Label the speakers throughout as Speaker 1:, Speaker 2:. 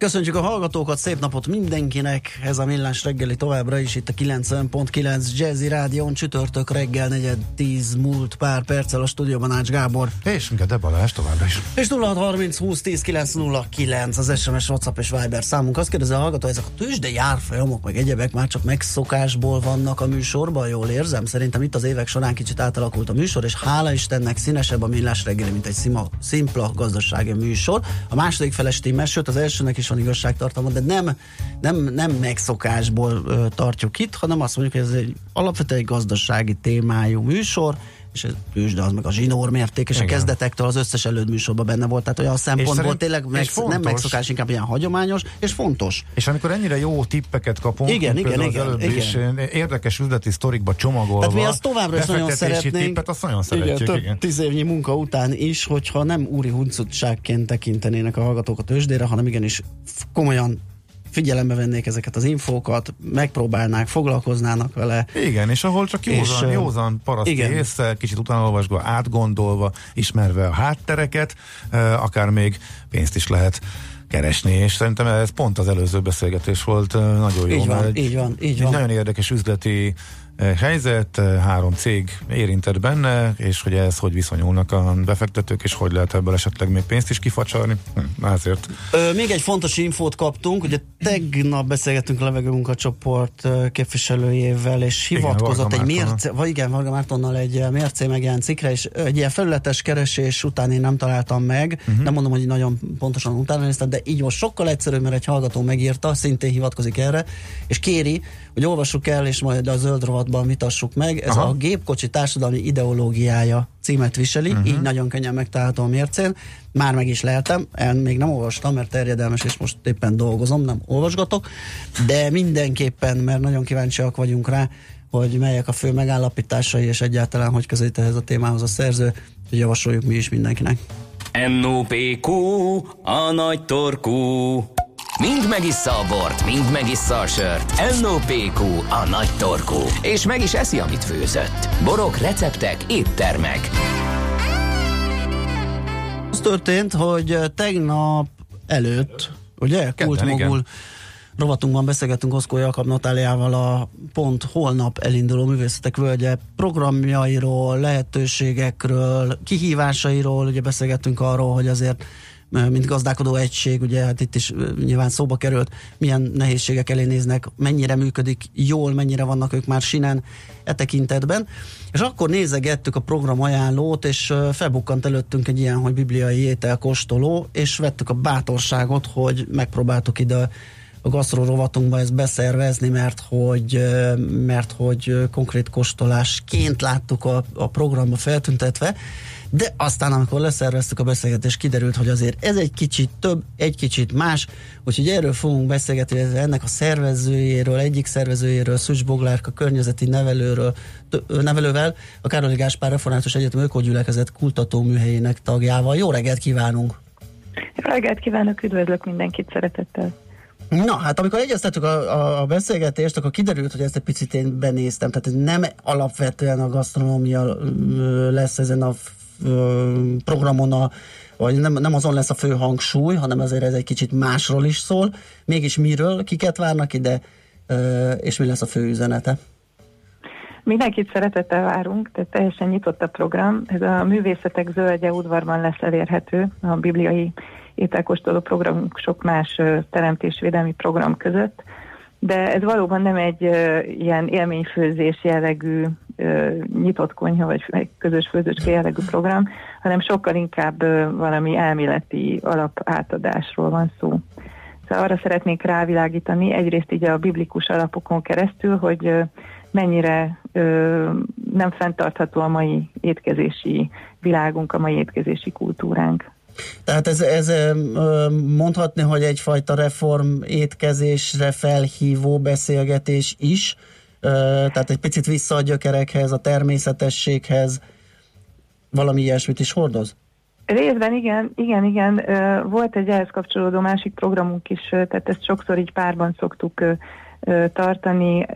Speaker 1: Köszönjük a hallgatókat, szép napot mindenkinek! Ez a Millás reggeli továbbra is itt a 90.9 Jazzy Rádion, csütörtök reggel negyed 10 múlt pár perccel a stúdióban Ács Gábor.
Speaker 2: És Gede Balázs továbbra is.
Speaker 1: És 0630 20 10 909 az SMS, WhatsApp és Viber számunk. Azt kérdezi a hallgató, ezek a tőzsde járfolyamok, meg egyebek már csak megszokásból vannak a műsorban, jól érzem. Szerintem itt az évek során kicsit átalakult a műsor, és hála Istennek színesebb a Millás reggeli, mint egy szima, szimpla gazdasági műsor. A második feles tímes, sőt az elsőnek is van igazságtartalma, de nem, nem, nem megszokásból ö, tartjuk itt, hanem azt mondjuk, hogy ez egy alapvetően egy gazdasági témájú műsor, és ez tőzsde az meg a zsinór mérték, és Igen. a kezdetektől az összes elődműsorban benne volt, tehát olyan szempontból szerint, tényleg meg, fontos, nem megszokás, inkább ilyen hagyományos, és fontos.
Speaker 2: És amikor ennyire jó tippeket kapunk,
Speaker 1: igen, igen, igen, igen.
Speaker 2: Is, érdekes üzleti sztorikba csomagolva,
Speaker 1: tehát mi azt továbbra is nagyon szeretnénk,
Speaker 2: tippet, azt nagyon szeretjük,
Speaker 1: igen, több igen. tíz évnyi munka után is, hogyha nem úri huncutságként tekintenének a hallgatók a tőzsdére, hanem igenis komolyan figyelembe vennék ezeket az infókat, megpróbálnák, foglalkoznának vele.
Speaker 2: Igen, és ahol csak józan, és, józan paraszti igen. észre, kicsit utána olvasva, átgondolva, ismerve a háttereket, akár még pénzt is lehet keresni, és szerintem ez pont az előző beszélgetés volt nagyon jó.
Speaker 1: Így van, egy, így van, így van.
Speaker 2: Nagyon érdekes üzleti helyzet, három cég érintett benne, és hogy ez hogy viszonyulnak a befektetők, és hogy lehet ebből esetleg még pénzt is kifacsarni. Hm, ezért.
Speaker 1: Ö, még egy fontos infót kaptunk, ugye tegnap beszélgettünk a levegőmunkacsoport képviselőjével, és hivatkozott igen, egy mérce, vagy igen, Varga Mártonnal egy mércé megjelent cikkre, és egy ilyen felületes keresés után én nem találtam meg, uh-huh. nem mondom, hogy nagyon pontosan utána néztem, de így most sokkal egyszerűbb, mert egy hallgató megírta, szintén hivatkozik erre, és kéri, hogy olvassuk el, és majd a zöld rovatban vitassuk meg. Ez Aha. a gépkocsi társadalmi ideológiája címet viseli, uh-huh. így nagyon könnyen megtalálható a mércén. Már meg is lehetem, el még nem olvastam, mert terjedelmes, és most éppen dolgozom, nem olvasgatok, de mindenképpen, mert nagyon kíváncsiak vagyunk rá, hogy melyek a fő megállapításai, és egyáltalán hogy közelít ehhez a témához a szerző, hogy javasoljuk mi is mindenkinek.
Speaker 3: NOPQ, a nagy torkú. Mind megissza a bort, mind megissza a sört. NOPQ, a nagy torkú. És meg is eszi, amit főzött. Borok, receptek, éttermek.
Speaker 1: Az történt, hogy tegnap előtt, ugye, Kultmogul rovatunkban beszélgetünk Oszkó Jakab Natáliával a pont holnap elinduló művészetek völgye programjairól, lehetőségekről, kihívásairól, ugye beszélgettünk arról, hogy azért mint gazdálkodó egység, ugye hát itt is nyilván szóba került, milyen nehézségek elé néznek, mennyire működik jól, mennyire vannak ők már sinen e tekintetben. És akkor nézegettük a program ajánlót, és felbukkant előttünk egy ilyen, hogy bibliai étel kóstoló, és vettük a bátorságot, hogy megpróbáltuk ide a gasztró rovatunkba ezt beszervezni, mert hogy, mert hogy konkrét kóstolásként láttuk a, a programba feltüntetve, de aztán, amikor leszerveztük a beszélgetést, kiderült, hogy azért ez egy kicsit több, egy kicsit más, úgyhogy erről fogunk beszélgetni, ennek a szervezőjéről, egyik szervezőjéről, Szücs Boglárka környezeti nevelőről, nevelővel, a Károli Gáspár Református Egyetem Ökogyülekezet műhelyének tagjával. Jó reggelt kívánunk!
Speaker 4: Jó reggelt kívánok, üdvözlök mindenkit szeretettel!
Speaker 1: Na, hát amikor egyeztettük a, a, a beszélgetést, akkor kiderült, hogy ezt egy picit én benéztem, tehát nem alapvetően a gasztronómia lesz ezen a programon a, vagy nem, nem azon lesz a fő hangsúly, hanem azért ez egy kicsit másról is szól. Mégis miről, kiket várnak ide, és mi lesz a fő üzenete?
Speaker 4: Mindenkit szeretettel várunk, tehát teljesen nyitott a program. Ez a művészetek zöldje udvarban lesz elérhető a bibliai ételkóstoló programunk sok más teremtésvédelmi program között, de ez valóban nem egy ilyen élményfőzés jellegű nyitott konyha, vagy egy közös főzőcske jellegű program, hanem sokkal inkább valami elméleti alapátadásról van szó. Szóval arra szeretnék rávilágítani, egyrészt így a biblikus alapokon keresztül, hogy mennyire nem fenntartható a mai étkezési világunk, a mai étkezési kultúránk.
Speaker 1: Tehát ez, ez mondhatni, hogy egyfajta reform étkezésre felhívó beszélgetés is, tehát egy picit vissza a gyökerekhez, a természetességhez, valami ilyesmit is hordoz?
Speaker 4: Részben igen, igen, igen. Volt egy ehhez kapcsolódó másik programunk is, tehát ezt sokszor így párban szoktuk tartani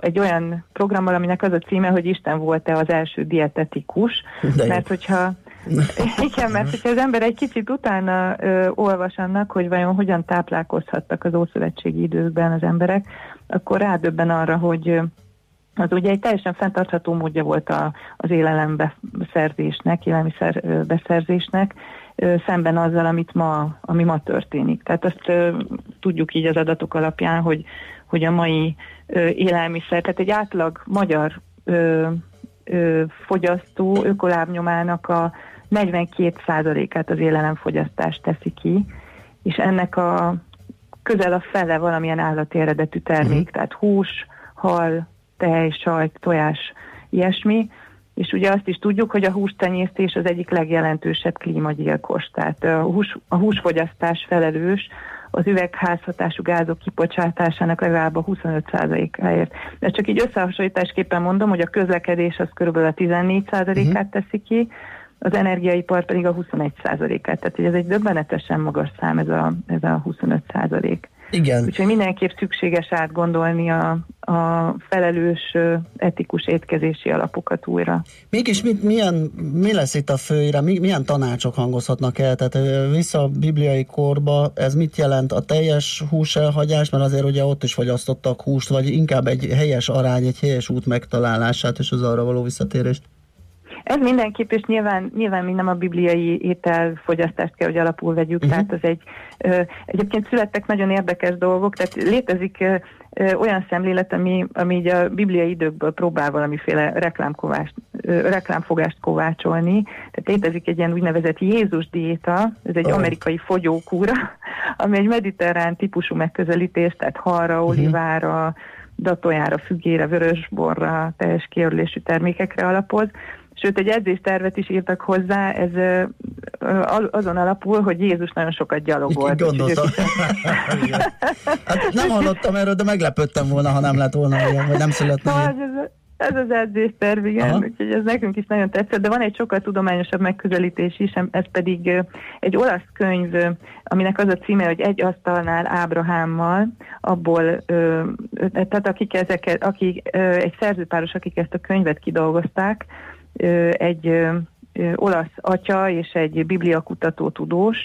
Speaker 4: egy olyan programmal, aminek az a címe, hogy Isten volt-e az első dietetikus, mert hogyha igen, mert hogyha az ember egy kicsit utána ö, olvas annak, hogy vajon hogyan táplálkozhattak az ószövetségi időkben az emberek, akkor rádöbben arra, hogy az ugye egy teljesen fenntartható módja volt a, az élelem beszerzésnek, élelmiszer beszerzésnek, szemben azzal, amit ma, ami ma történik. Tehát azt ö, tudjuk így az adatok alapján, hogy, hogy a mai ö, élelmiszer, tehát egy átlag magyar ö, fogyasztó ökolábnyomának a 42%-át az élelemfogyasztás teszi ki, és ennek a közel a fele valamilyen állati eredetű termék, uh-huh. tehát hús, hal, tej, sajt, tojás, ilyesmi, és ugye azt is tudjuk, hogy a hústenyésztés az egyik legjelentősebb klímagyilkos, tehát a, hús, a húsfogyasztás felelős az üvegházhatású gázok kibocsátásának legalább a 25%-áért. De csak így összehasonlításképpen mondom, hogy a közlekedés az körülbelül a 14%-át uh-huh. teszi ki, az energiaipar pedig a 21%-át. Tehát hogy ez egy döbbenetesen magas szám, ez a, ez a 25%.
Speaker 1: Igen.
Speaker 4: Úgyhogy mindenképp szükséges átgondolni a, a felelős etikus étkezési alapokat újra.
Speaker 1: Mégis mit, milyen, mi lesz itt a főire, mi, milyen tanácsok hangozhatnak el? Tehát vissza a bibliai korba, ez mit jelent a teljes húselhagyás, mert azért ugye ott is fogyasztottak húst, vagy inkább egy helyes arány, egy helyes út megtalálását és az arra való visszatérést?
Speaker 4: Ez mindenképp, és nyilván, nyilván mi nem a bibliai ételfogyasztást kell, hogy alapul vegyük, uh-huh. tehát az egy, ö, egyébként születtek nagyon érdekes dolgok, tehát létezik ö, ö, olyan szemlélet, ami, ami így a bibliai időkből próbál valamiféle reklámkovást, ö, reklámfogást kovácsolni, tehát létezik egy ilyen úgynevezett Jézus diéta, ez egy oh. amerikai fogyókúra, ami egy mediterrán típusú megközelítés, tehát halra, uh-huh. olivára, datojára, fügére, vörösborra, teljes kiörülésű termékekre alapoz, Sőt, egy edzéstervet is írtak hozzá, ez azon alapul, hogy Jézus nagyon sokat gyalogolt.
Speaker 1: Gondoltam. hát nem hallottam erről, de meglepődtem volna, ha nem lett volna ilyen, vagy nem születne
Speaker 4: hát ez, ez az edzésterv, igen, Aha. úgyhogy ez nekünk is nagyon tetszett, de van egy sokkal tudományosabb megközelítés is, ez pedig egy olasz könyv, aminek az a címe, hogy egy asztalnál Ábrahámmal, abból, tehát akik ezeket, akik, egy szerzőpáros, akik ezt a könyvet kidolgozták, egy olasz atya és egy bibliakutató tudós,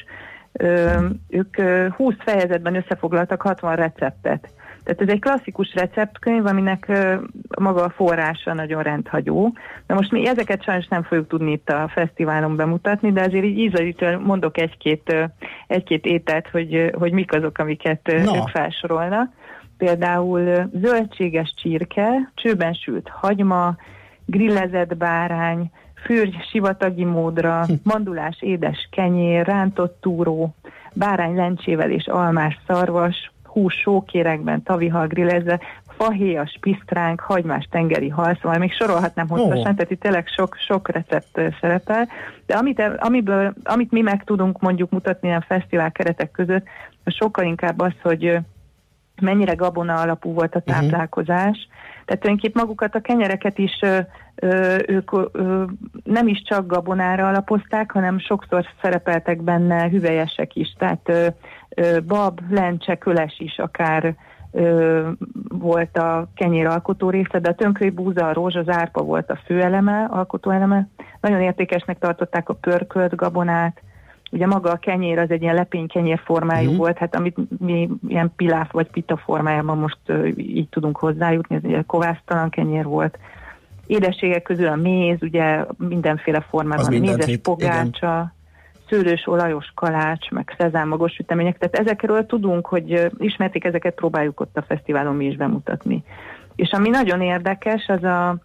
Speaker 4: ők 20 fejezetben összefoglaltak 60 receptet. Tehát ez egy klasszikus receptkönyv, aminek maga a forrása nagyon rendhagyó. Na most mi ezeket sajnos nem fogjuk tudni itt a fesztiválon bemutatni, de azért így ízelítően mondok egy-két, egy-két ételt, hogy, hogy mik azok, amiket no. ők felsorolnak. Például zöldséges csirke, csőben sült hagyma, grillezett bárány, fürgy sivatagi módra, hm. mandulás édes kenyér, rántott túró, bárány lencsével és almás szarvas, hús sókérekben, tavihal grillezve, fahéjas pisztránk, hagymás tengeri hal, szóval még sorolhatnám hosszasan, oh. tehát itt tényleg sok, sok recept szerepel, de amit, amiből, amit mi meg tudunk mondjuk mutatni a fesztivál keretek között, sokkal inkább az, hogy mennyire gabona alapú volt a mhm. táplálkozás, uh-huh tehát tulajdonképpen magukat a kenyereket is ö, ö, ők ö, nem is csak gabonára alapozták, hanem sokszor szerepeltek benne hüvelyesek is, tehát ö, ö, bab, lencse, köles is akár ö, volt a kenyér alkotó része, de a tönkré búza, a rózsa, az árpa volt a főeleme, alkotóeleme. Nagyon értékesnek tartották a pörkölt gabonát, Ugye maga a kenyér az egy ilyen lepénykenyér formájú mm. volt, hát amit mi ilyen piláf vagy pita formájában most így tudunk hozzájutni, ez ugye kovásztalan kenyér volt. Édességek közül a méz, ugye mindenféle formában, mézes pogácsa, igen. szőlős olajos kalács, meg szezámagos sütemények, tehát ezekről tudunk, hogy ismerték, ezeket próbáljuk ott a fesztiválon mi is bemutatni. És ami nagyon érdekes, az a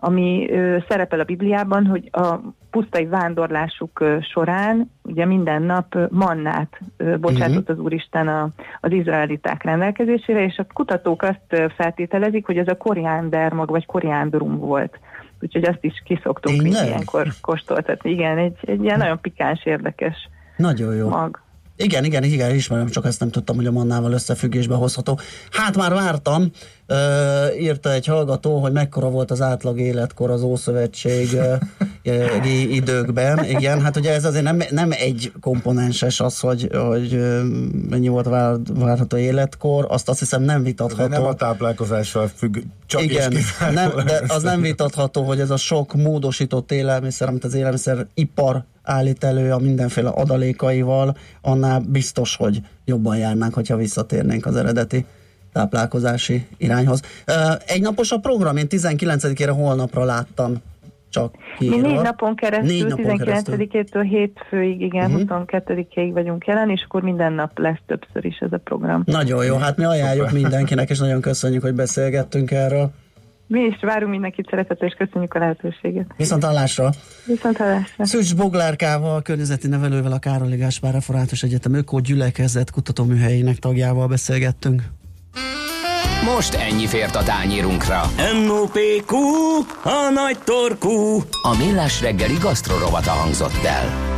Speaker 4: ami szerepel a Bibliában, hogy a pusztai vándorlásuk során ugye minden nap mannát bocsátott uh-huh. az Úristen a, az izraeliták rendelkezésére, és a kutatók azt feltételezik, hogy ez a koriánder mag, vagy koriándrum volt. Úgyhogy azt is kiszoktunk ilyenkor kóstoltatni. Igen, egy, egy ilyen nagyon pikáns, érdekes
Speaker 1: Nagyon jó.
Speaker 4: mag.
Speaker 1: Igen, igen, igen, ismerem, csak ezt nem tudtam, hogy a mannával összefüggésbe hozható. Hát már vártam, írta egy hallgató, hogy mekkora volt az átlag életkor az Ószövetség uh, időkben. Igen, hát ugye ez azért nem, nem egy komponenses az, hogy, hogy mennyi volt vár, várható életkor, azt azt hiszem nem vitatható.
Speaker 2: De nem a táplálkozással függ, csak
Speaker 1: Igen, nem, de az nem vitatható, hogy ez a sok módosított élelmiszer, amit az élelmiszer ipar állít elő a mindenféle adalékaival, annál biztos, hogy jobban járnánk, hogyha visszatérnénk az eredeti táplálkozási irányhoz. Egy napos a program, én 19-ére holnapra láttam csak
Speaker 4: Mi négy napon keresztül, négy napon 19-től hétfőig, igen, uh-huh. 22-ig vagyunk jelen, és akkor minden nap lesz többször is ez a program.
Speaker 1: Nagyon jó, hát mi ajánljuk mindenkinek, és nagyon köszönjük, hogy beszélgettünk erről.
Speaker 4: Mi is várunk mindenkit szeretettel, és köszönjük a lehetőséget.
Speaker 1: Viszont hallásra!
Speaker 4: Viszont hallásra!
Speaker 1: Szűcs Boglárkával, a környezeti nevelővel, a Károli Gáspár Református Egyetem Öko Gyülekezet kutatóműhelyének tagjával beszélgettünk.
Speaker 5: Most ennyi fért a tányírunkra.
Speaker 6: M.O.P.Q. A nagy torkú.
Speaker 5: A millás reggeli gasztrorovata hangzott el.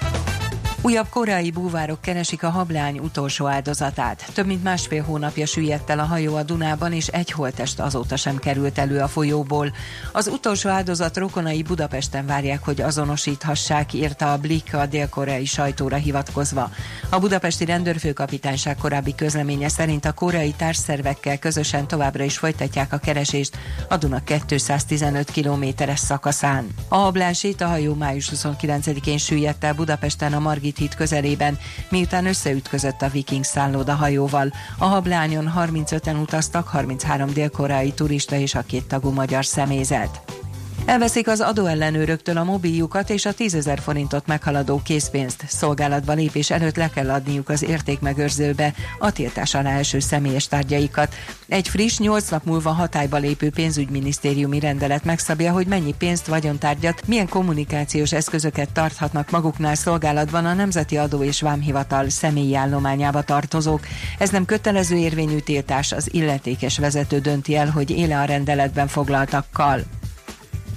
Speaker 7: Újabb korai búvárok keresik a hablány utolsó áldozatát. Több mint másfél hónapja süllyedt el a hajó a Dunában, és egy holtest azóta sem került elő a folyóból. Az utolsó áldozat rokonai Budapesten várják, hogy azonosíthassák, írta a Blik a dél-koreai sajtóra hivatkozva. A budapesti rendőrfőkapitányság korábbi közleménye szerint a koreai társszervekkel közösen továbbra is folytatják a keresést a Duna 215 kilométeres szakaszán. A hablásét a hajó május 29-én süllyedt el Budapesten a Margit Margit híd közelében, miután összeütközött a Viking szálloda hajóval. A hablányon 35-en utaztak, 33 dél-koreai turista és a két tagú magyar személyzet. Elveszik az adóellenőröktől a mobiljukat és a 10 ezer forintot meghaladó készpénzt. Szolgálatba lépés előtt le kell adniuk az értékmegőrzőbe a tiltás alá eső személyes tárgyaikat. Egy friss, 8 nap múlva hatályba lépő pénzügyminisztériumi rendelet megszabja, hogy mennyi pénzt, vagyontárgyat, milyen kommunikációs eszközöket tarthatnak maguknál szolgálatban a Nemzeti Adó és Vámhivatal személyi állományába tartozók. Ez nem kötelező érvényű tiltás, az illetékes vezető dönti el, hogy éle a rendeletben foglaltakkal.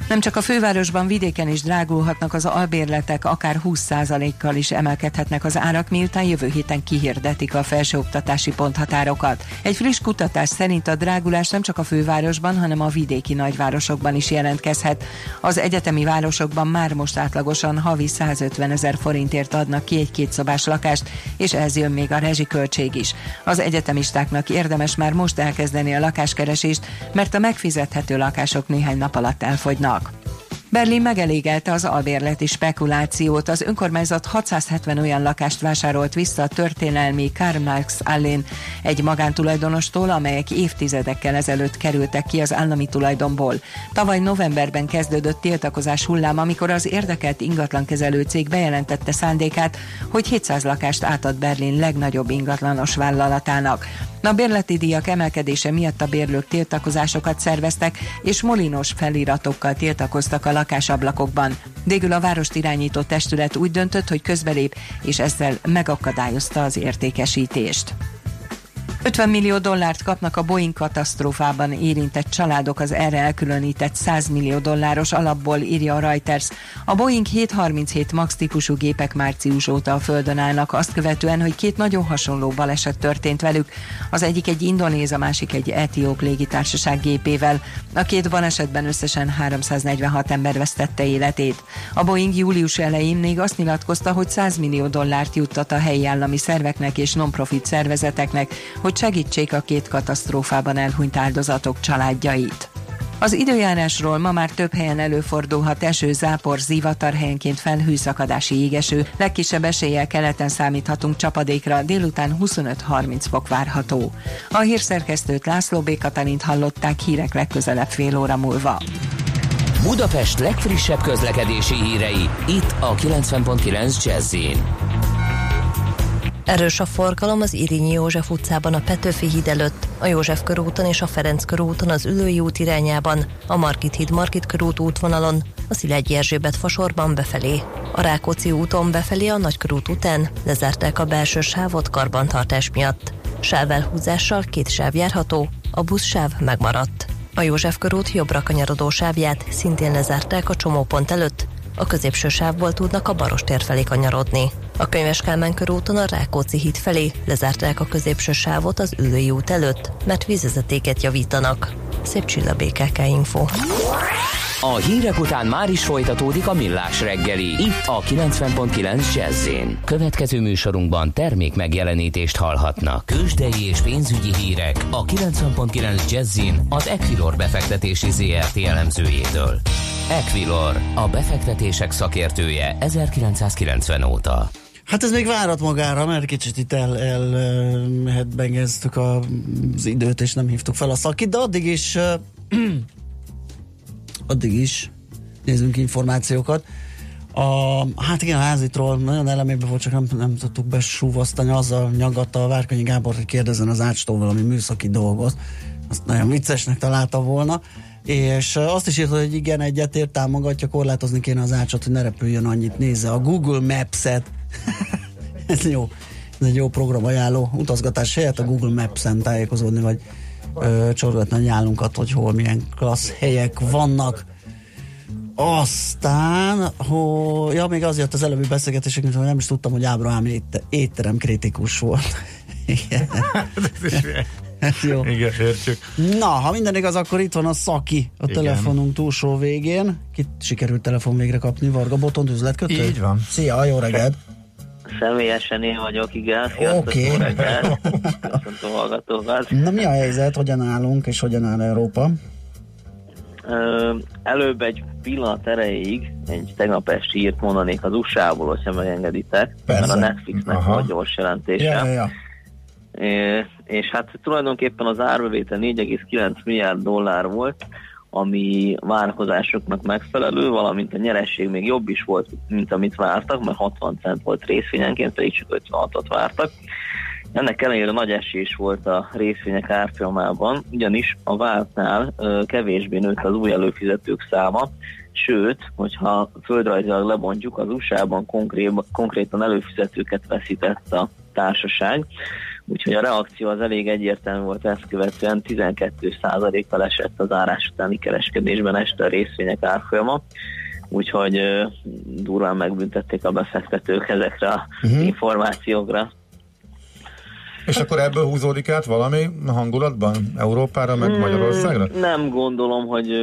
Speaker 7: Nem csak a fővárosban, vidéken is drágulhatnak az albérletek, akár 20%-kal is emelkedhetnek az árak, miután jövő héten kihirdetik a felsőoktatási ponthatárokat. Egy friss kutatás szerint a drágulás nem csak a fővárosban, hanem a vidéki nagyvárosokban is jelentkezhet. Az egyetemi városokban már most átlagosan havi 150 ezer forintért adnak ki egy kétszobás lakást, és ez jön még a rezsiköltség is. Az egyetemistáknak érdemes már most elkezdeni a lakáskeresést, mert a megfizethető lakások néhány nap alatt elfogynak. Berlin megelégelte az albérleti spekulációt. Az önkormányzat 670 olyan lakást vásárolt vissza a történelmi Karl Marx Allén egy magántulajdonostól, amelyek évtizedekkel ezelőtt kerültek ki az állami tulajdonból. Tavaly novemberben kezdődött tiltakozás hullám, amikor az érdekelt ingatlankezelő cég bejelentette szándékát, hogy 700 lakást átad Berlin legnagyobb ingatlanos vállalatának. A bérleti díjak emelkedése miatt a bérlők tiltakozásokat szerveztek, és molinos feliratokkal tiltakoztak a lakásablakokban. Végül a várost irányító testület úgy döntött, hogy közbelép, és ezzel megakadályozta az értékesítést. 50 millió dollárt kapnak a Boeing katasztrófában érintett családok az erre elkülönített 100 millió dolláros alapból, írja a Reuters. A Boeing 737 MAX típusú gépek március óta a földön állnak, azt követően, hogy két nagyon hasonló baleset történt velük. Az egyik egy indonéz, a másik egy etióp légitársaság gépével. A két balesetben összesen 346 ember vesztette életét. A Boeing július elején még azt nyilatkozta, hogy 100 millió dollárt juttat a helyi állami szerveknek és non-profit szervezeteknek, hogy hogy segítsék a két katasztrófában elhunyt áldozatok családjait. Az időjárásról ma már több helyen előfordulhat eső, zápor, zivatar helyenként felhőszakadási égeső. Legkisebb eséllyel keleten számíthatunk csapadékra, délután 25-30 fok várható. A hírszerkesztőt László B. Katalint hallották hírek legközelebb fél óra múlva.
Speaker 3: Budapest legfrissebb közlekedési hírei, itt a 90.9 jazz
Speaker 8: Erős a forgalom az Irinyi József utcában a Petőfi híd előtt, a József körúton és a Ferenc körúton az Ülői út irányában, a Margit híd Margit körút útvonalon, a Szilágyi Erzsébet fasorban befelé. A Rákóczi úton befelé a Nagykörút után lezárták a belső sávot karbantartás miatt. Sávelhúzással két sáv járható, a buszsáv megmaradt. A József körút jobbra kanyarodó sávját szintén lezárták a csomópont előtt, a középső sávból tudnak a Barostér felé kanyarodni. A Könyves Kálmán körúton a Rákóczi híd felé lezárták a középső sávot az Ülői út előtt, mert vízvezetéket javítanak. Szép csilla BKK Info.
Speaker 3: A hírek után már is folytatódik a millás reggeli, itt a 90.9 jazz Következő műsorunkban termék megjelenítést hallhatnak. Kősdei és pénzügyi hírek a 90.9 jazz az Equilor befektetési ZRT elemzőjétől. Equilor, a befektetések szakértője 1990 óta.
Speaker 1: Hát ez még várat magára, mert kicsit itt el, el el az időt, és nem hívtuk fel a szakit, de addig is addig is nézzünk információkat. A, hát igen, a házitról nagyon elemében volt, csak nem, nem tudtuk besúvasztani, azzal nyagatta a Várkanyi Gábor, hogy kérdezzen az ácstól valami műszaki dolgot. Azt nagyon viccesnek találta volna. És azt is írta, hogy igen, egyetért támogatja, korlátozni kéne az ácsot, hogy ne repüljön annyit, nézze a Google Maps-et. Ez jó. Ez egy jó programajánló. Utazgatás helyett a Google Maps-en tájékozódni, vagy ö, csorgatni a nyálunkat, hogy hol milyen klassz helyek vannak. Aztán, hogy ja, még az jött az előbbi beszélgetések, hogy nem is tudtam, hogy Ábrahám étte, étterem kritikus volt. Igen.
Speaker 2: Jó. Igen, értjük.
Speaker 1: Na, ha minden igaz, akkor itt van a Szaki a Igen. telefonunk túlsó végén. Kit sikerült telefon végre kapni? Varga Botont üzletkötő?
Speaker 2: Így van.
Speaker 1: Szia, jó reggelt!
Speaker 9: Személyesen én vagyok, igen.
Speaker 1: Oké. Okay. Na mi a helyzet, hogyan állunk, és hogyan áll Európa?
Speaker 9: Ö, előbb egy pillanat erejéig egy tegnap esti írt mondanék az USA-ból, hogyha megengeditek, Persze. mert a Netflixnek Aha. a gyors jelentése. Ja, ja, ja. É, és hát tulajdonképpen az árbevétel 4,9 milliárd dollár volt, ami várakozásoknak megfelelő, valamint a nyeresség még jobb is volt, mint amit vártak, mert 60 cent volt részvényenként, pedig csak 56-ot vártak. Ennek ellenére nagy esés volt a részvények árfolyamában, ugyanis a váltnál kevésbé nőtt az új előfizetők száma, sőt, hogyha földrajzilag lebontjuk, az USA-ban konkrét, konkrétan előfizetőket veszített a társaság, úgyhogy a reakció az elég egyértelmű volt ezt követően, 12%-kal esett az árás utáni kereskedésben este a részvények árfolyama, úgyhogy durván megbüntették a befektetők ezekre a uh-huh. információkra.
Speaker 2: És akkor ebből húzódik át valami hangulatban Európára, meg hmm, Magyarországra?
Speaker 9: Nem gondolom, hogy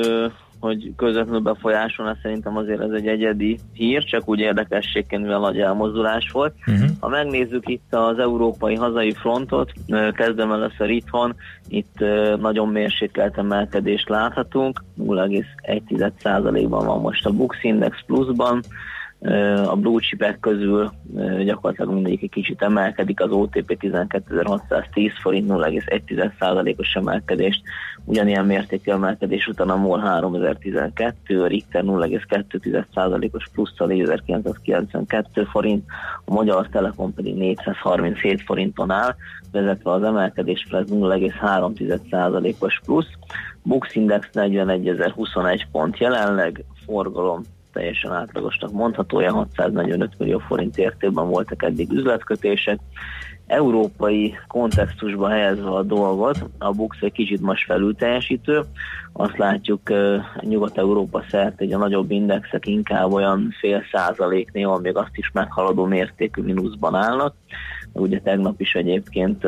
Speaker 9: hogy közvetlenül befolyásolna, szerintem azért ez egy egyedi hír, csak úgy érdekességként, mivel nagy elmozdulás volt. Uh-huh. Ha megnézzük itt az európai hazai frontot, kezdem először itthon, itt nagyon mérsékelt emelkedést láthatunk, 0,1%-ban van most a Bux Index pluszban, a blue chipek közül gyakorlatilag mindegyik egy kicsit emelkedik, az OTP 12.610 forint 0,1%-os emelkedést, ugyanilyen mértékű emelkedés után a MOL 3012, a Richter 0,2%-os plusz a 1992 forint, a Magyar Telekom pedig 437 forinton áll, vezetve az emelkedés fel 0,3%-os plusz, Bux Index 41.021 pont jelenleg, forgalom teljesen átlagosnak mondható, 645 millió forint értében voltak eddig üzletkötések. Európai kontextusba helyezve a dolgot, a Bux egy kicsit most felül teljesítő, azt látjuk Nyugat-Európa szerte, hogy a nagyobb indexek inkább olyan fél százaléknél, még azt is meghaladó mértékű mínuszban állnak. Ugye tegnap is egyébként,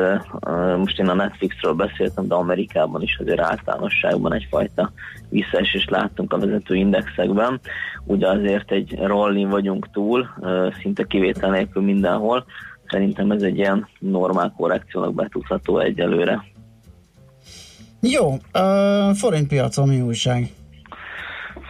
Speaker 9: most én a Netflixről beszéltem, de Amerikában is azért általánosságban egyfajta visszaesést láttunk a vezető indexekben. Ugye azért egy rollin vagyunk túl, szinte kivétel nélkül mindenhol. Szerintem ez egy ilyen normál korrekciónak betudható egyelőre.
Speaker 1: Jó, uh, forintpiacon mi újság?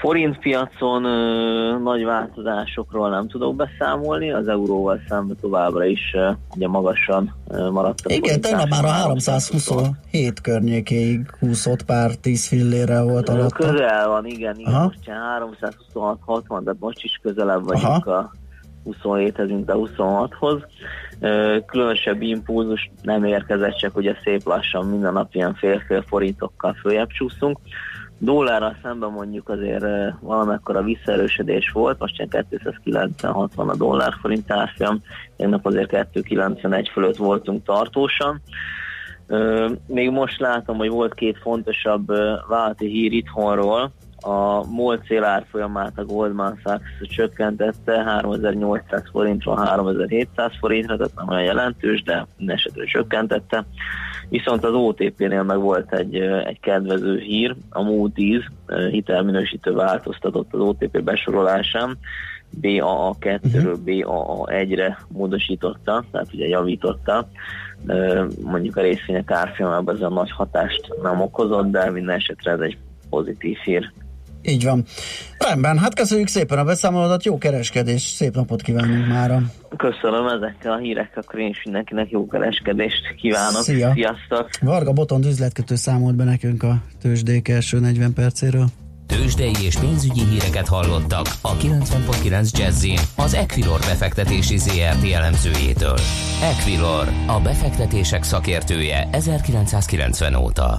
Speaker 9: Forintpiacon ö, nagy változásokról nem tudok beszámolni, az euróval szemben továbbra is ö, ugye magasan ö, maradt a
Speaker 1: Igen, tegnap már a 327 környékéig húszott pár tíz fillére volt alatt.
Speaker 9: Közel van, igen, igen Aha. most 326-60, de most is közelebb vagyunk Aha. a 27-hez, mint a 26-hoz. Különösebb impulzus nem érkezett, csak ugye szép lassan minden nap ilyen fél-fél forintokkal följebb csúszunk. Dollárral szemben mondjuk azért valamekkora visszaerősödés volt, most ilyen 290-60 a dollár forint árfolyam, tegnap azért 291 fölött voltunk tartósan. Még most látom, hogy volt két fontosabb válti hír itthonról, a MOL célárfolyamát a Goldman Sachs csökkentette 3800 forintról 3700 forintra, tehát nem olyan jelentős, de esetre csökkentette. Viszont az OTP-nél meg volt egy, egy kedvező hír, a Moody's hitelminősítő változtatott az OTP besorolásán, BAA2-ről BAA1-re módosította, tehát ugye javította. Mondjuk a részvények árfolyamában ez a nagy hatást nem okozott, de minden esetre ez egy pozitív hír.
Speaker 1: Így van. Rendben, hát köszönjük szépen a beszámolódat, jó kereskedés, szép napot kívánunk mára.
Speaker 9: Köszönöm ezekkel a hírekkel, akkor én is mindenkinek jó kereskedést kívánok. Szia. Sziasztok!
Speaker 1: Varga Botond üzletkötő számolt be nekünk a tőzsdék első 40 percéről.
Speaker 3: Tőzsdei és pénzügyi híreket hallottak a 90.9 jazz az Equilor befektetési ZRT elemzőjétől. Equilor, a befektetések szakértője 1990 óta.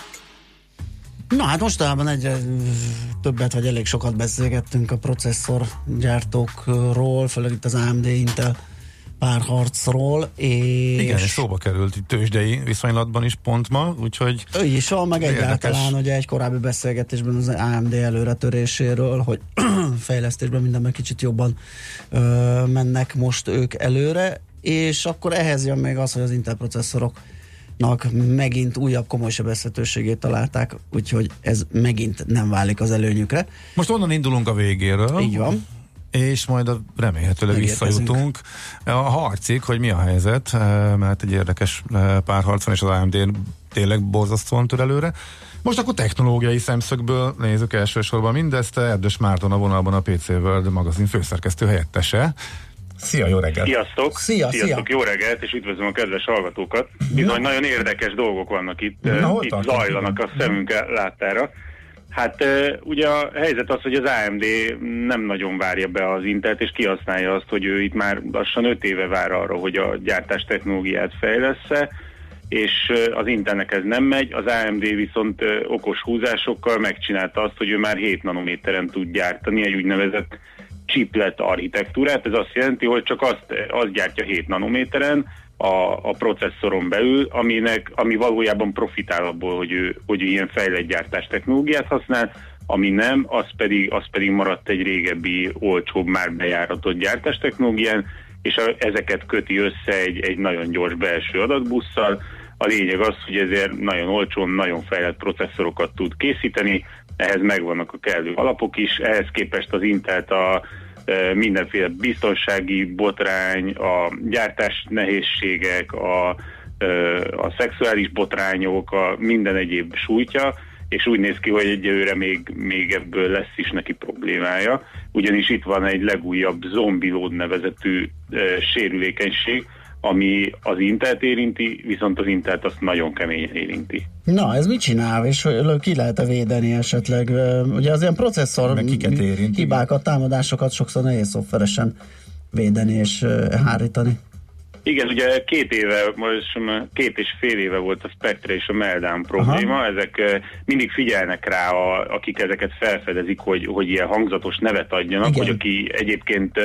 Speaker 1: Na hát mostanában egyre többet vagy elég sokat beszélgettünk a processzorgyártókról, főleg itt az AMD Intel párharcról, és...
Speaker 2: Igen, és szóba került tőzsdei viszonylatban is pont ma, úgyhogy...
Speaker 1: Ő is van, meg
Speaker 2: érdekes.
Speaker 1: egyáltalán ugye egy korábbi beszélgetésben az AMD előretöréséről, hogy fejlesztésben mindenben kicsit jobban ö, mennek most ők előre, és akkor ehhez jön még az, hogy az Intel processzorok megint újabb komoly sebezhetőségét találták, úgyhogy ez megint nem válik az előnyükre.
Speaker 2: Most onnan indulunk a végéről.
Speaker 1: Így van.
Speaker 2: És majd a remélhetőleg visszajutunk a harcig, hogy mi a helyzet, mert egy érdekes párharc van, és az AMD tényleg borzasztóan tör előre. Most akkor technológiai szemszögből nézzük elsősorban mindezt. Erdős Márton a vonalban a PC World magazin főszerkesztő helyettese. Szia, jó reggelt!
Speaker 10: Sziasztok!
Speaker 1: Szia,
Speaker 10: Sziasztok,
Speaker 1: szia.
Speaker 10: jó reggelt, és üdvözlöm a kedves hallgatókat. Bizony, nagyon érdekes dolgok vannak itt,
Speaker 2: Na,
Speaker 10: itt
Speaker 2: tartunk?
Speaker 10: zajlanak a szemünk láttára. Hát ugye a helyzet az, hogy az AMD nem nagyon várja be az Intelt, és kihasználja azt, hogy ő itt már lassan 5 éve vár arra, hogy a gyártás technológiát fejlesz és az Intelnek ez nem megy, az AMD viszont okos húzásokkal megcsinálta azt, hogy ő már 7 nanométeren tud gyártani egy úgynevezett chiplet architektúrát, ez azt jelenti, hogy csak azt, azt gyártja 7 nanométeren a, a processzoron belül, aminek, ami valójában profitál abból, hogy ő, hogy ő ilyen fejlett gyártás technológiát használ, ami nem, az pedig, az pedig maradt egy régebbi, olcsóbb, már bejáratott gyártás technológián, és a, ezeket köti össze egy, egy nagyon gyors belső adatbusszal. A lényeg az, hogy ezért nagyon olcsón, nagyon fejlett processzorokat tud készíteni, ehhez megvannak a kellő alapok is, ehhez képest az Intelt a e, mindenféle biztonsági botrány, a gyártás nehézségek, a, e, a szexuális botrányok, a minden egyéb sújtja, és úgy néz ki, hogy egyelőre még, még ebből lesz is neki problémája, ugyanis itt van egy legújabb zombilód nevezetű e, sérülékenység, ami az Intelt érinti, viszont az Intelt azt nagyon keményen érinti.
Speaker 1: Na, ez mit csinál, és hogy ki lehet-e védeni esetleg? Ugye az ilyen processzor
Speaker 2: érint,
Speaker 1: hibákat, támadásokat sokszor nehéz szoftveresen védeni és hárítani.
Speaker 10: Igen, ugye két éve, most két és fél éve volt a Spectre és a Meltdown probléma, Aha. ezek mindig figyelnek rá, a, akik ezeket felfedezik, hogy, hogy ilyen hangzatos nevet adjanak, Igen. hogy aki egyébként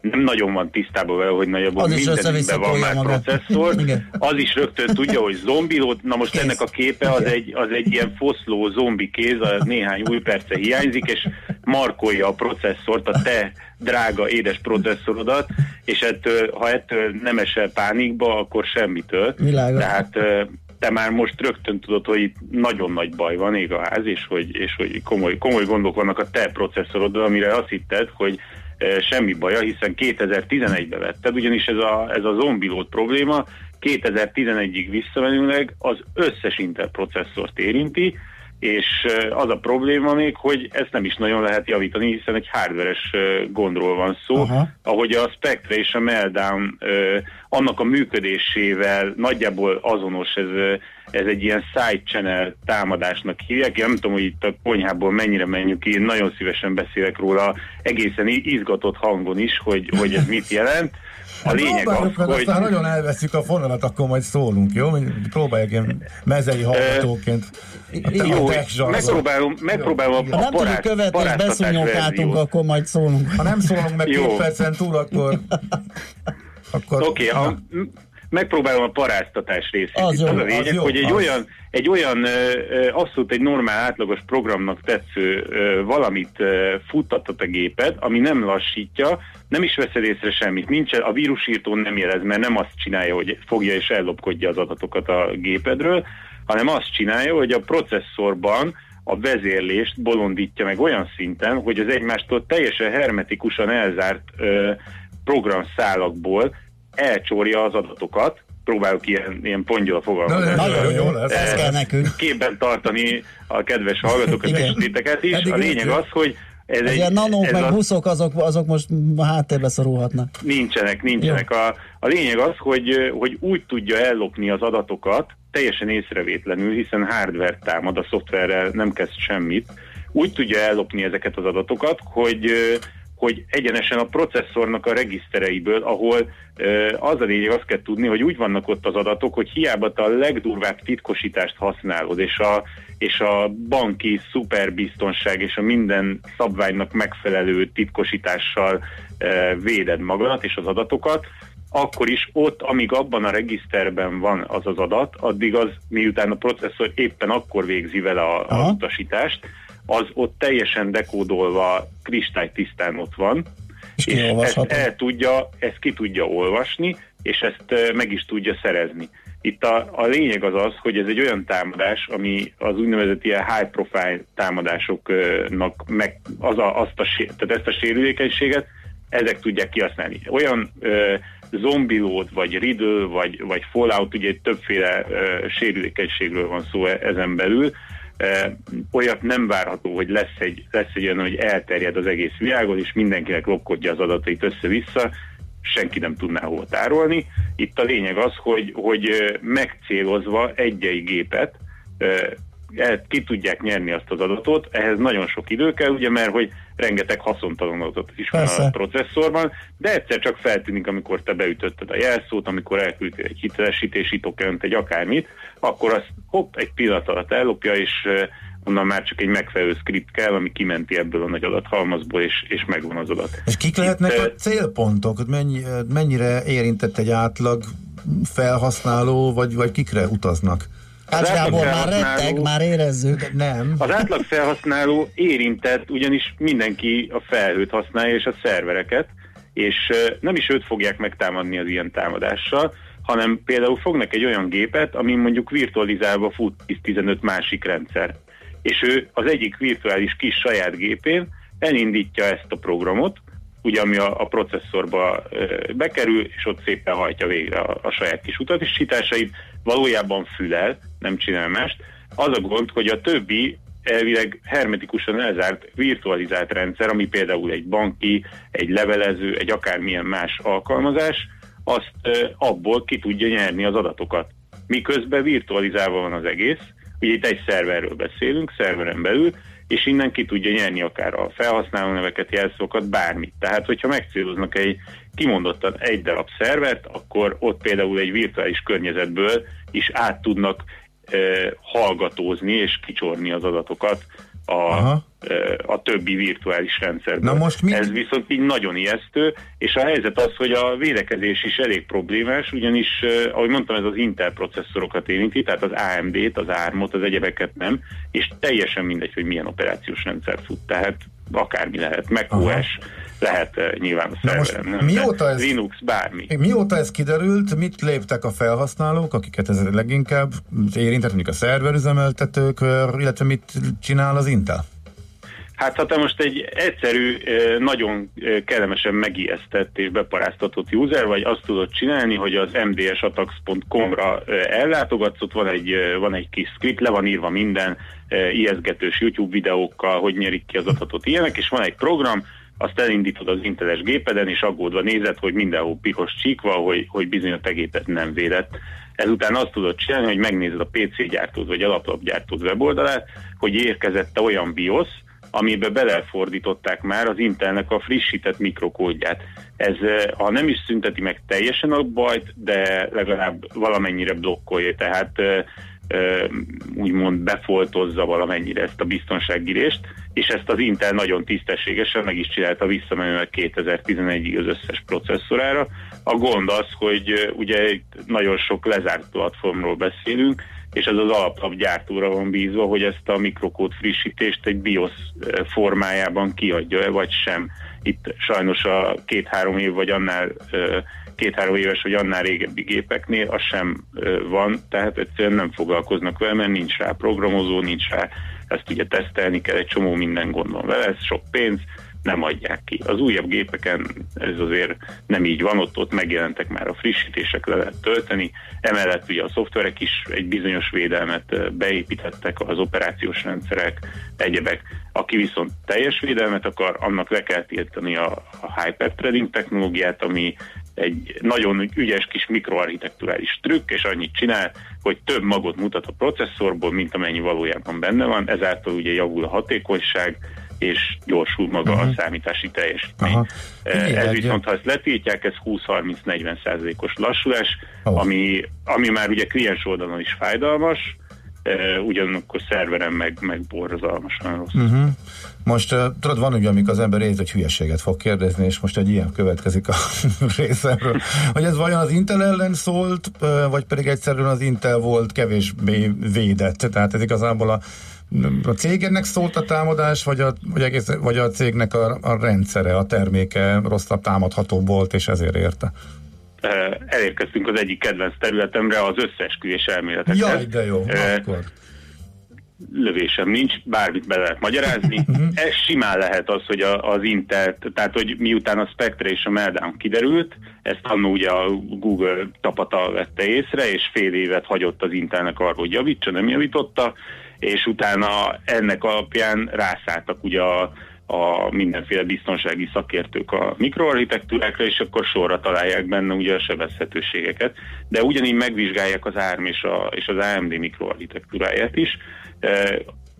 Speaker 10: nem nagyon van tisztában vele, hogy nagyjából mindenben van már magát. processzor, az is rögtön tudja, hogy zombilót, na most Kész. ennek a képe az egy, az egy ilyen foszló zombi kéz, a néhány új perce hiányzik, és markolja a processzort, a te drága, édes processzorodat, és ettől, ha ettől nem esel pánikba, akkor semmitől. Világos. Tehát te már most rögtön tudod, hogy itt nagyon nagy baj van, ég a ház, és hogy, és hogy komoly, komoly gondok vannak a te processzoroddal, amire azt hitted, hogy semmi baja, hiszen 2011-ben vetted, ugyanis ez a, ez a zombilót probléma 2011-ig visszamenőleg az összes Intel processzort érinti, és az a probléma még, hogy ezt nem is nagyon lehet javítani, hiszen egy hardveres gondról van szó, Aha. ahogy a Spectre és a Meltdown annak a működésével nagyjából azonos, ez, ez egy ilyen side channel támadásnak hívják. Én nem tudom, hogy itt a konyhából mennyire menjünk ki, én nagyon szívesen beszélek róla egészen izgatott hangon is, hogy, hogy ez mit jelent.
Speaker 2: A lényeg az, meg, hogy... Aztán nagyon elveszik a fonalat, akkor majd szólunk, jó? Próbáljuk ilyen mezei hallgatóként.
Speaker 10: Jó, megpróbálom, megpróbálom
Speaker 1: ha nem tudjuk követni, és beszúnyogáltunk, akkor majd szólunk.
Speaker 2: Ha nem szólunk meg két percen túl, akkor...
Speaker 10: akkor Oké, okay, megpróbálom a paráztatás részét. Az, jó, az a lényeg, az jó, hogy egy az. olyan, egy olyan abszolút egy normál, átlagos programnak tetsző valamit futtattat a géped, ami nem lassítja, nem is veszed észre semmit. Nincs, a vírusírtó nem jelez, mert nem azt csinálja, hogy fogja és ellopkodja az adatokat a gépedről, hanem azt csinálja, hogy a processzorban a vezérlést bolondítja meg olyan szinten, hogy az egymástól teljesen hermetikusan elzárt ö, programszálakból elcsórja az adatokat, próbáljuk ilyen, ilyen pongyol fogalmazni.
Speaker 1: Nagyon jó lesz. Ez kell nekünk.
Speaker 10: Képben tartani a kedves hallgatókat és titeket is. Eddig a lényeg az, hogy
Speaker 1: ez, ez egy, ilyen nanók ez meg a... buszok, azok, azok most háttérbe szorulhatnak.
Speaker 10: Nincsenek, nincsenek. A, a lényeg az, hogy, hogy úgy tudja ellopni az adatokat, teljesen észrevétlenül, hiszen hardware támad, a szoftverrel nem kezd semmit, úgy tudja ellopni ezeket az adatokat, hogy hogy egyenesen a processzornak a regisztereiből, ahol az a lényeg, azt kell tudni, hogy úgy vannak ott az adatok, hogy hiába te a legdurvább titkosítást használod, és a, és a banki szuperbiztonság és a minden szabványnak megfelelő titkosítással véded magadat és az adatokat, akkor is ott, amíg abban a regiszterben van az az adat, addig az, miután a processzor éppen akkor végzi vele a, a utasítást, az ott teljesen dekódolva kristálytisztán ott van, és, és ezt el tudja, ezt ki tudja olvasni, és ezt meg is tudja szerezni. Itt a, a lényeg az az, hogy ez egy olyan támadás, ami az úgynevezett ilyen high profile támadásoknak meg az a, azt a, tehát ezt a sérülékenységet ezek tudják kihasználni. Olyan ö, zombilót, vagy Riddle, vagy, vagy Fallout, ugye többféle ö, sérülékenységről van szó e, ezen belül, olyat nem várható, hogy lesz egy, lesz egy olyan, hogy elterjed az egész világon, és mindenkinek lopkodja az adatait össze-vissza, senki nem tudná hova tárolni. Itt a lényeg az, hogy, hogy megcélozva egy-egy gépet el, ki tudják nyerni azt az adatot, ehhez nagyon sok idő kell, ugye, mert hogy rengeteg haszontalan adatot is Persze. van a processzorban, de egyszer csak feltűnik, amikor te beütötted a jelszót, amikor elküldtél egy hitelesítési tokent, egy akármit, akkor azt hopp, egy pillanat alatt ellopja, és onnan már csak egy megfelelő script kell, ami kimenti ebből a nagy adathalmazból, és, és megvan az adat.
Speaker 2: És kik lehetnek Itt, a célpontok? Mennyi, mennyire érintett egy átlag felhasználó, vagy, vagy kikre utaznak?
Speaker 1: Ács Gábor már retteg, már érezzük.
Speaker 2: Nem.
Speaker 10: Az átlag felhasználó érintett, ugyanis mindenki a felhőt használja és a szervereket, és nem is őt fogják megtámadni az ilyen támadással, hanem például fognak egy olyan gépet, ami mondjuk virtualizálva fut 10-15 másik rendszer. És ő az egyik virtuális kis saját gépén elindítja ezt a programot, ugye ami a, a processzorba bekerül, és ott szépen hajtja végre a, a saját kis utasításait, valójában fülel, nem csinál mást. Az a gond, hogy a többi elvileg hermetikusan elzárt virtualizált rendszer, ami például egy banki, egy levelező, egy akármilyen más alkalmazás, azt abból ki tudja nyerni az adatokat. Miközben virtualizálva van az egész, ugye itt egy szerverről beszélünk, szerveren belül, és innen ki tudja nyerni akár a felhasználó neveket, jelszókat, bármit. Tehát, hogyha megcéloznak egy kimondottan egy darab szervert, akkor ott például egy virtuális környezetből is át tudnak e, hallgatózni és kicsorni az adatokat a, a többi virtuális rendszerből.
Speaker 2: Na most mi...
Speaker 10: Ez viszont így nagyon ijesztő, és a helyzet az, hogy a védekezés is elég problémás, ugyanis, ahogy mondtam, ez az Intel processzorokat érinti, tehát az AMD-t, az ARM-ot, az egyebeket nem, és teljesen mindegy, hogy milyen operációs rendszer fut. Tehát akármi lehet, macOS, lehet nyilván a szerveren?
Speaker 2: Mióta ez,
Speaker 10: Linux, bármi.
Speaker 2: Mióta ez kiderült, mit léptek a felhasználók, akiket ez leginkább érintett, mondjuk a szerverüzemeltetők, illetve mit csinál az Intel?
Speaker 10: Hát ha te most egy egyszerű, nagyon kellemesen megijesztett és beparáztatott user vagy, azt tudod csinálni, hogy az mdsattacks.com-ra ellátogatsz, ott van egy, van egy kis script, le van írva minden, ijeszgetős YouTube videókkal, hogy nyerik ki az adatot ilyenek, és van egy program, azt elindítod az inteles gépeden, és aggódva nézed, hogy mindenhol piros csíkva, hogy, hogy bizony a te géped nem védett. Ezután azt tudod csinálni, hogy megnézed a PC gyártód vagy a laptop weboldalát, hogy érkezett olyan BIOS, amiben belefordították már az Intelnek a frissített mikrokódját. Ez, ha nem is szünteti meg teljesen a bajt, de legalább valamennyire blokkolja, tehát úgymond befoltozza valamennyire ezt a biztonságírést, és ezt az Intel nagyon tisztességesen meg is csinálta visszamenőleg 2011-ig az összes processzorára. A gond az, hogy ugye nagyon sok lezárt platformról beszélünk, és ez az alaplap gyártóra van bízva, hogy ezt a mikrokód frissítést egy BIOS formájában kiadja-e, vagy sem. Itt sajnos a két-három év vagy annál két-három éves vagy annál régebbi gépeknél az sem van, tehát egyszerűen nem foglalkoznak vele, mert nincs rá programozó, nincs rá, ezt ugye tesztelni kell, egy csomó minden gond van vele, ez sok pénz, nem adják ki. Az újabb gépeken ez azért nem így van, ott, ott megjelentek már a frissítések, le lehet tölteni. Emellett ugye a szoftverek is egy bizonyos védelmet beépítettek, az operációs rendszerek, egyebek. Aki viszont teljes védelmet akar, annak le kell tiltani a, a hyperthreading technológiát, ami egy nagyon ügyes kis mikroarchitekturális trükk, és annyit csinál, hogy több magot mutat a processzorból, mint amennyi valójában benne van, ezáltal ugye javul a hatékonyság, és gyorsul maga uh-huh. a számítási teljesítmény. Aha. Ez viszont, ha ezt letiltják, ez 20-30-40 százalékos lassulás, oh. ami, ami már ugye kliens oldalon is fájdalmas, ugyanakkor szerveren meg, meg borzalmasan rossz. Uh-huh.
Speaker 2: Most tudod, van ugye, amikor az ember érzi, hogy hülyeséget fog kérdezni, és most egy ilyen következik a részemről, hogy ez vajon az Intel ellen szólt, vagy pedig egyszerűen az Intel volt kevésbé védett, tehát ez igazából a a cégnek szólt a támadás, vagy a, vagy egész, vagy a cégnek a, a rendszere, a terméke rosszabb támadható volt, és ezért érte?
Speaker 10: Elérkeztünk az egyik kedvenc területemre, az összeesküvés elméletekhez.
Speaker 2: Jaj, de jó, akkor
Speaker 10: lövésem nincs, bármit be lehet magyarázni. Mhm. Ez simán lehet az, hogy a, az Intel, tehát hogy miután a Spectre és a Meltdown kiderült, ezt annó ugye a Google tapata vette észre, és fél évet hagyott az Intelnek arról, hogy javítsa, nem javította, és utána ennek alapján rászálltak ugye a, a mindenféle biztonsági szakértők a mikroarchitektúrákra, és akkor sorra találják benne ugye a sebezhetőségeket. De ugyanígy megvizsgálják az ARM és, a, és az AMD mikroarchitektúráját is.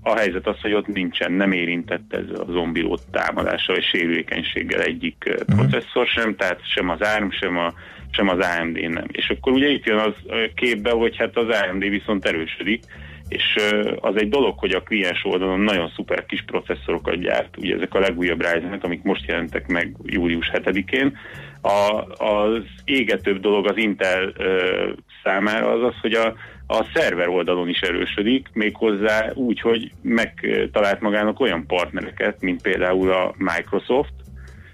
Speaker 10: A helyzet az, hogy ott nincsen, nem érintett ez a zombilót támadása vagy sérülékenységgel egyik uh-huh. processzor sem, tehát sem az ARM, sem, a, sem az AMD nem. És akkor ugye itt jön az képbe, hogy hát az AMD viszont erősödik, és az egy dolog, hogy a kliens oldalon nagyon szuper kis processzorokat gyárt, ugye ezek a legújabb ryzen amik most jelentek meg július 7-én. A, az égetőbb dolog az Intel ö, számára az az, hogy a, a szerver oldalon is erősödik, méghozzá úgy, hogy megtalált magának olyan partnereket, mint például a Microsoft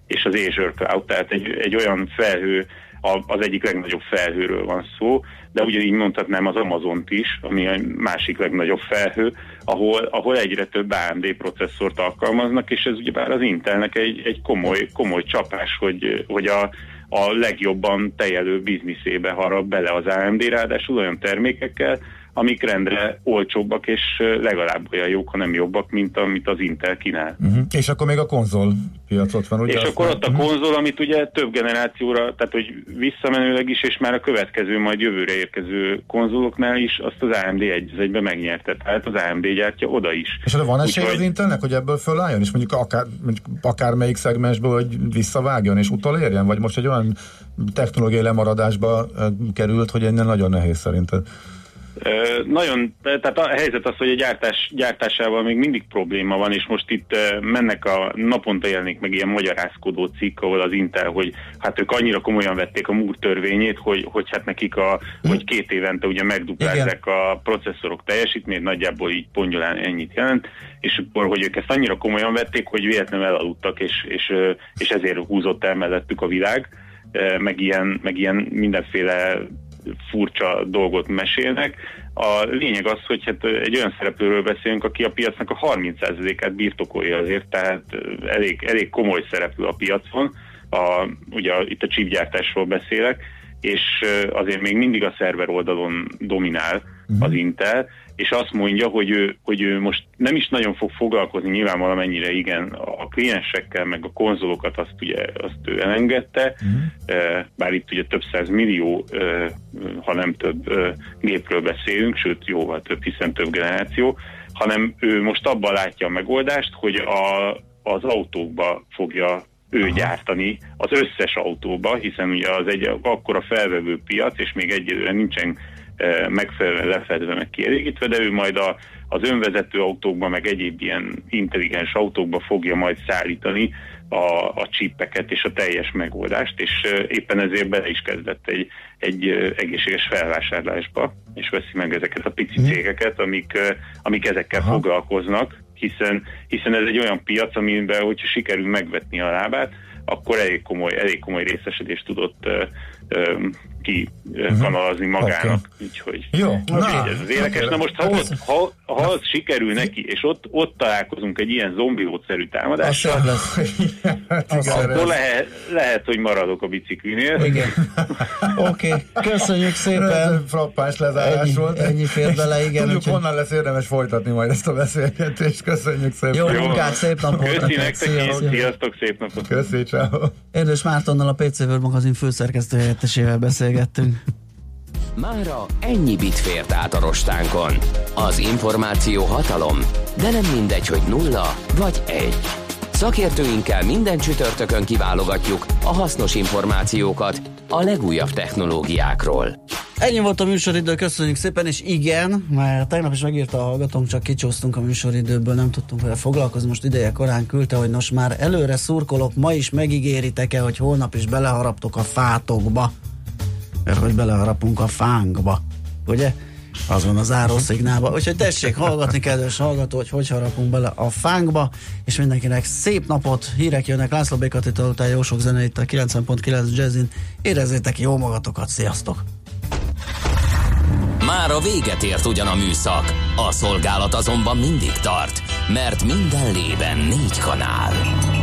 Speaker 10: és az Azure Cloud, tehát egy, egy olyan felhő, az egyik legnagyobb felhőről van szó, de ugyanígy mondhatnám az Amazont is, ami a másik legnagyobb felhő, ahol, ahol egyre több AMD processzort alkalmaznak, és ez ugyebár az Intelnek egy, egy komoly, komoly csapás, hogy, hogy a, a legjobban tejelő bizniszébe harap bele az AMD, ráadásul olyan termékekkel, amik rendre olcsóbbak, és legalább olyan jók, ha nem jobbak, mint amit az Intel kínál.
Speaker 2: Uh-huh. És akkor még a konzol piacot van, ugye?
Speaker 10: És akkor ott a uh-huh. konzol, amit ugye több generációra, tehát hogy visszamenőleg is, és már a következő, majd jövőre érkező konzoloknál is azt az AMD egy egybe megnyerte. Tehát az AMD gyártja oda is.
Speaker 2: És van esély Úgy, az Intelnek, hogy ebből fölálljon, és mondjuk akár, mondjuk akármelyik szegmensből, hogy visszavágjon és utolérjen? Vagy most egy olyan technológiai lemaradásba került, hogy ennél nagyon nehéz szerinted?
Speaker 10: Nagyon, tehát a helyzet az, hogy a gyártás, gyártásával még mindig probléma van, és most itt mennek a naponta jelenik meg ilyen magyarázkodó cikk, ahol az Intel, hogy hát ők annyira komolyan vették a múr törvényét, hogy, hogy hát nekik a, hm. hogy két évente ugye megduplázzák a processzorok teljesítményt, nagyjából így pongyolán ennyit jelent, és akkor, hogy ők ezt annyira komolyan vették, hogy véletlenül elaludtak, és, és, és ezért húzott el mellettük a világ meg ilyen, meg ilyen mindenféle furcsa dolgot mesélnek. A lényeg az, hogy hát egy olyan szereplőről beszélünk, aki a piacnak a 30%-át birtokolja azért, tehát elég, elég komoly szereplő a piacon. A, ugye itt a csípgyártásról beszélek, és azért még mindig a szerver oldalon dominál uh-huh. az Intel, és azt mondja, hogy ő, hogy ő most nem is nagyon fog foglalkozni, nyilván valamennyire igen, a kliensekkel, meg a konzolokat azt ugye azt ő elengedte, uh-huh. bár itt ugye több száz millió, ha nem több gépről beszélünk, sőt jóval több, hiszen több generáció, hanem ő most abban látja a megoldást, hogy a, az autókba fogja ő Aha. gyártani az összes autóba, hiszen ugye az egy akkora felvevő piac, és még egyelőre nincsen megfelelően lefedve, meg kielégítve, de ő majd a, az önvezető autókba, meg egyéb ilyen intelligens autókba fogja majd szállítani a, a csípeket és a teljes megoldást, és éppen ezért bele is kezdett egy, egy egészséges felvásárlásba, és veszi meg ezeket a pici mhm. cégeket, amik, amik ezekkel Aha. foglalkoznak, hiszen, hiszen ez egy olyan piac, amiben, hogyha sikerül megvetni a lábát, akkor elég komoly, elég komoly részesedést tudott ki uh-huh. kanalazni magának. Okay. Úgyhogy
Speaker 2: Jó,
Speaker 10: na, ez az érdekes. Na most, ha, ott, ha, ha az sikerül neki, és ott, ott találkozunk egy ilyen zombiószerű támadással, akkor lehet, lehet, hogy maradok a biciklinél.
Speaker 1: Igen. Oké, okay. köszönjük szépen.
Speaker 2: Frappás lezárás ennyi, volt.
Speaker 1: Ennyi fér bele, igen.
Speaker 2: Tudjuk, úgy, honnan lesz érdemes folytatni majd ezt a beszélgetést. Köszönjük szépen.
Speaker 1: Jó munkát, szép napot.
Speaker 10: Köszi nektek, sziasztok, szép napot.
Speaker 2: Köszi, ciao.
Speaker 1: Érdős Mártonnal a PC World magazin főszerkesztő helyettesével beszélgettünk.
Speaker 3: Mára ennyi bit fért át a rostánkon. Az információ hatalom, de nem mindegy, hogy nulla vagy egy. Szakértőinkkel minden csütörtökön kiválogatjuk a hasznos információkat a legújabb technológiákról.
Speaker 1: Ennyi volt a műsoridő, köszönjük szépen, és igen, mert tegnap is megírta a hallgatónk, csak kicsúsztunk a műsoridőből, nem tudtunk vele foglalkozni, most ideje korán küldte, hogy nos már előre szurkolok, ma is megígéritek-e, hogy holnap is beleharaptok a fátokba, mert hogy beleharapunk a fánkba, ugye? Az van az árószignálban. Úgyhogy tessék hallgatni, kedves hallgató, hogy hogy harapunk bele a fánkba, és mindenkinek szép napot, hírek jönnek, László Békatitól után jó sok zene itt a 90.9 Jazzin. Érezzétek jó magatokat, sziasztok!
Speaker 3: Már a véget ért ugyan a műszak, a szolgálat azonban mindig tart, mert minden lében négy kanál.